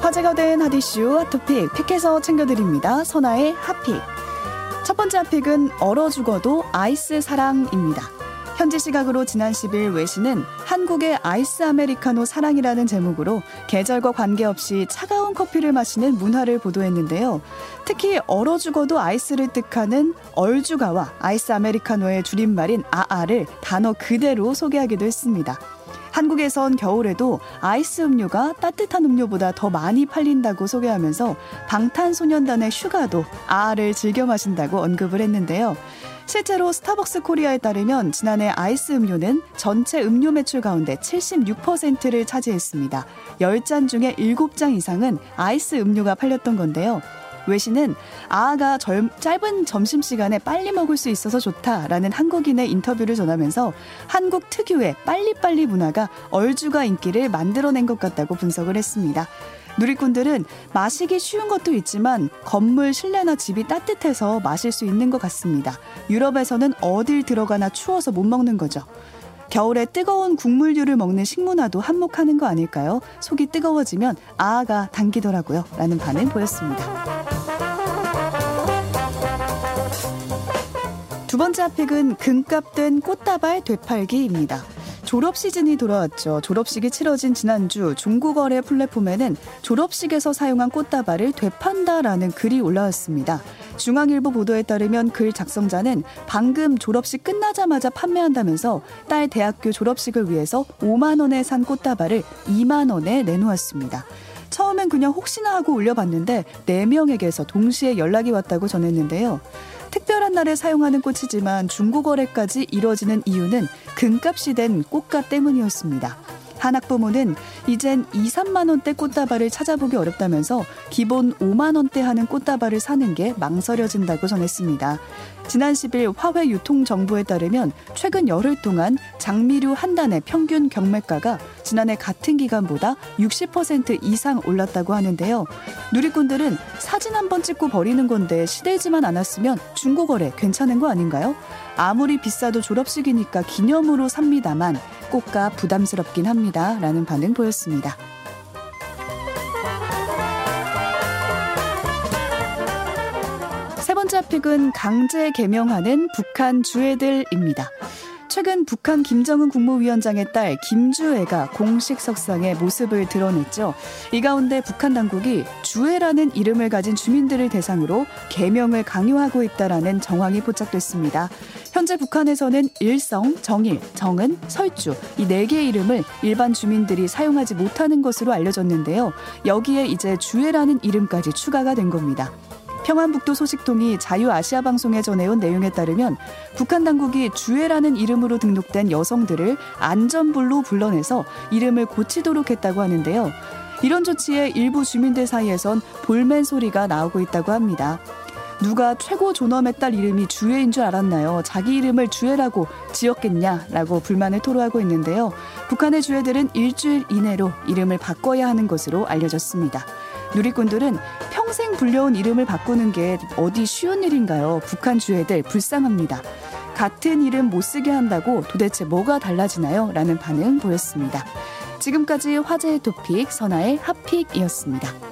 화제가 된 hot issue hot topic pick해서 챙겨드립니다. 선아의 hot pick. 첫 번째 hot pick은 얼어 죽어도 아이스 사랑입니다. 현지 시각으로 지난 10일 외신은 한국의 아이스 아메리카노 사랑이라는 제목으로 계절과 관계없이 차가운 커피를 마시는 문화를 보도했는데요. 특히 얼어 죽어도 아이스를 뜻하는 얼죽아와 아이스 아메리카노의 줄임말인 아아를 단어 그대로 소개하기도 했습니다. 한국에선 겨울에도 아이스 음료가 따뜻한 음료보다 더 많이 팔린다고 소개하면서 방탄소년단의 슈가도 아아를 즐겨 마신다고 언급을 했는데요. 실제로 스타벅스 코리아에 따르면 지난해 아이스 음료는 전체 음료 매출 가운데 76%를 차지했습니다. 10잔 중에 7잔 이상은 아이스 음료가 팔렸던 건데요. 외신은 아아가 젊, 짧은 점심시간에 빨리 먹을 수 있어서 좋다라는 한국인의 인터뷰를 전하면서 한국 특유의 빨리빨리 문화가 얼주가 인기를 만들어낸 것 같다고 분석을 했습니다. 누리꾼들은 마시기 쉬운 것도 있지만 건물 실내나 집이 따뜻해서 마실 수 있는 것 같습니다. 유럽에서는 어딜 들어가나 추워서 못 먹는 거죠. 겨울에 뜨거운 국물류를 먹는 식문화도 한몫하는 거 아닐까요? 속이 뜨거워지면 아아가 당기더라고요. 라는 반응 보였습니다. 두 번째 핫픽은 금값된 꽃다발 되팔기입니다. 졸업 시즌이 돌아왔죠. 졸업식이 치러진 지난주 중국어래 플랫폼에는 졸업식에서 사용한 꽃다발을 되판다라는 글이 올라왔습니다. 중앙일보 보도에 따르면 글 작성자는 방금 졸업식 끝나자마자 판매한다면서 딸 대학교 졸업식을 위해서 5만 원에 산 꽃다발을 2만 원에 내놓았습니다. 처음엔 그냥 혹시나 하고 올려봤는데 4명에게서 동시에 연락이 왔다고 전했는데요. 특별한 날에 사용하는 꽃이지만 중고거래까지 이뤄지는 이유는 금값이 된 꽃가 때문이었습니다. 한 학부모는 이젠 2, 3만 원대 꽃다발을 찾아보기 어렵다면서 기본 5만 원대 하는 꽃다발을 사는 게 망설여진다고 전했습니다. 지난 10일 화훼 유통정보에 따르면 최근 열흘 동안 장미류 한 단의 평균 경매가가 지난해 같은 기간보다 60% 이상 올랐다고 하는데요. 누리꾼들은 사진 한 번 찍고 버리는 건데 시들지만 않았으면 중고거래 괜찮은 거 아닌가요? 아무리 비싸도 졸업식이니까 기념으로 삽니다만 꽃가 부담스럽긴 합니다. 라는 반응 보였습니다. 세 번째 픽은 강제 개명하는 북한 주애들입니다. 최근 북한 김정은 국무위원장의 딸 김주애가 공식 석상에 모습을 드러냈죠. 이 가운데 북한 당국이 주애라는 이름을 가진 주민들을 대상으로 개명을 강요하고 있다라는 정황이 포착됐습니다. 현재 북한에서는 일성, 정일, 정은, 설주 이 네 개의 이름을 일반 주민들이 사용하지 못하는 것으로 알려졌는데요. 여기에 이제 주애라는 이름까지 추가가 된 겁니다. 평안북도 소식통이 자유아시아 방송에 전해온 내용에 따르면 북한 당국이 주애라는 이름으로 등록된 여성들을 안전불로 불러내서 이름을 고치도록 했다고 하는데요. 이런 조치에 일부 주민들 사이에선 볼멘 소리가 나오고 있다고 합니다. 누가 최고 존엄의 딸 이름이 주애인 줄 알았나요? 자기 이름을 주애라고 지었겠냐라고 불만을 토로하고 있는데요. 북한의 주애들은 일주일 이내로 이름을 바꿔야 하는 것으로 알려졌습니다. 누리꾼들은 평생 불려온 이름을 바꾸는 게 어디 쉬운 일인가요? 북한 주애들 불쌍합니다. 같은 이름 못 쓰게 한다고 도대체 뭐가 달라지나요? 라는 반응 보였습니다. 지금까지 화제의 토픽 선아의 핫픽이었습니다.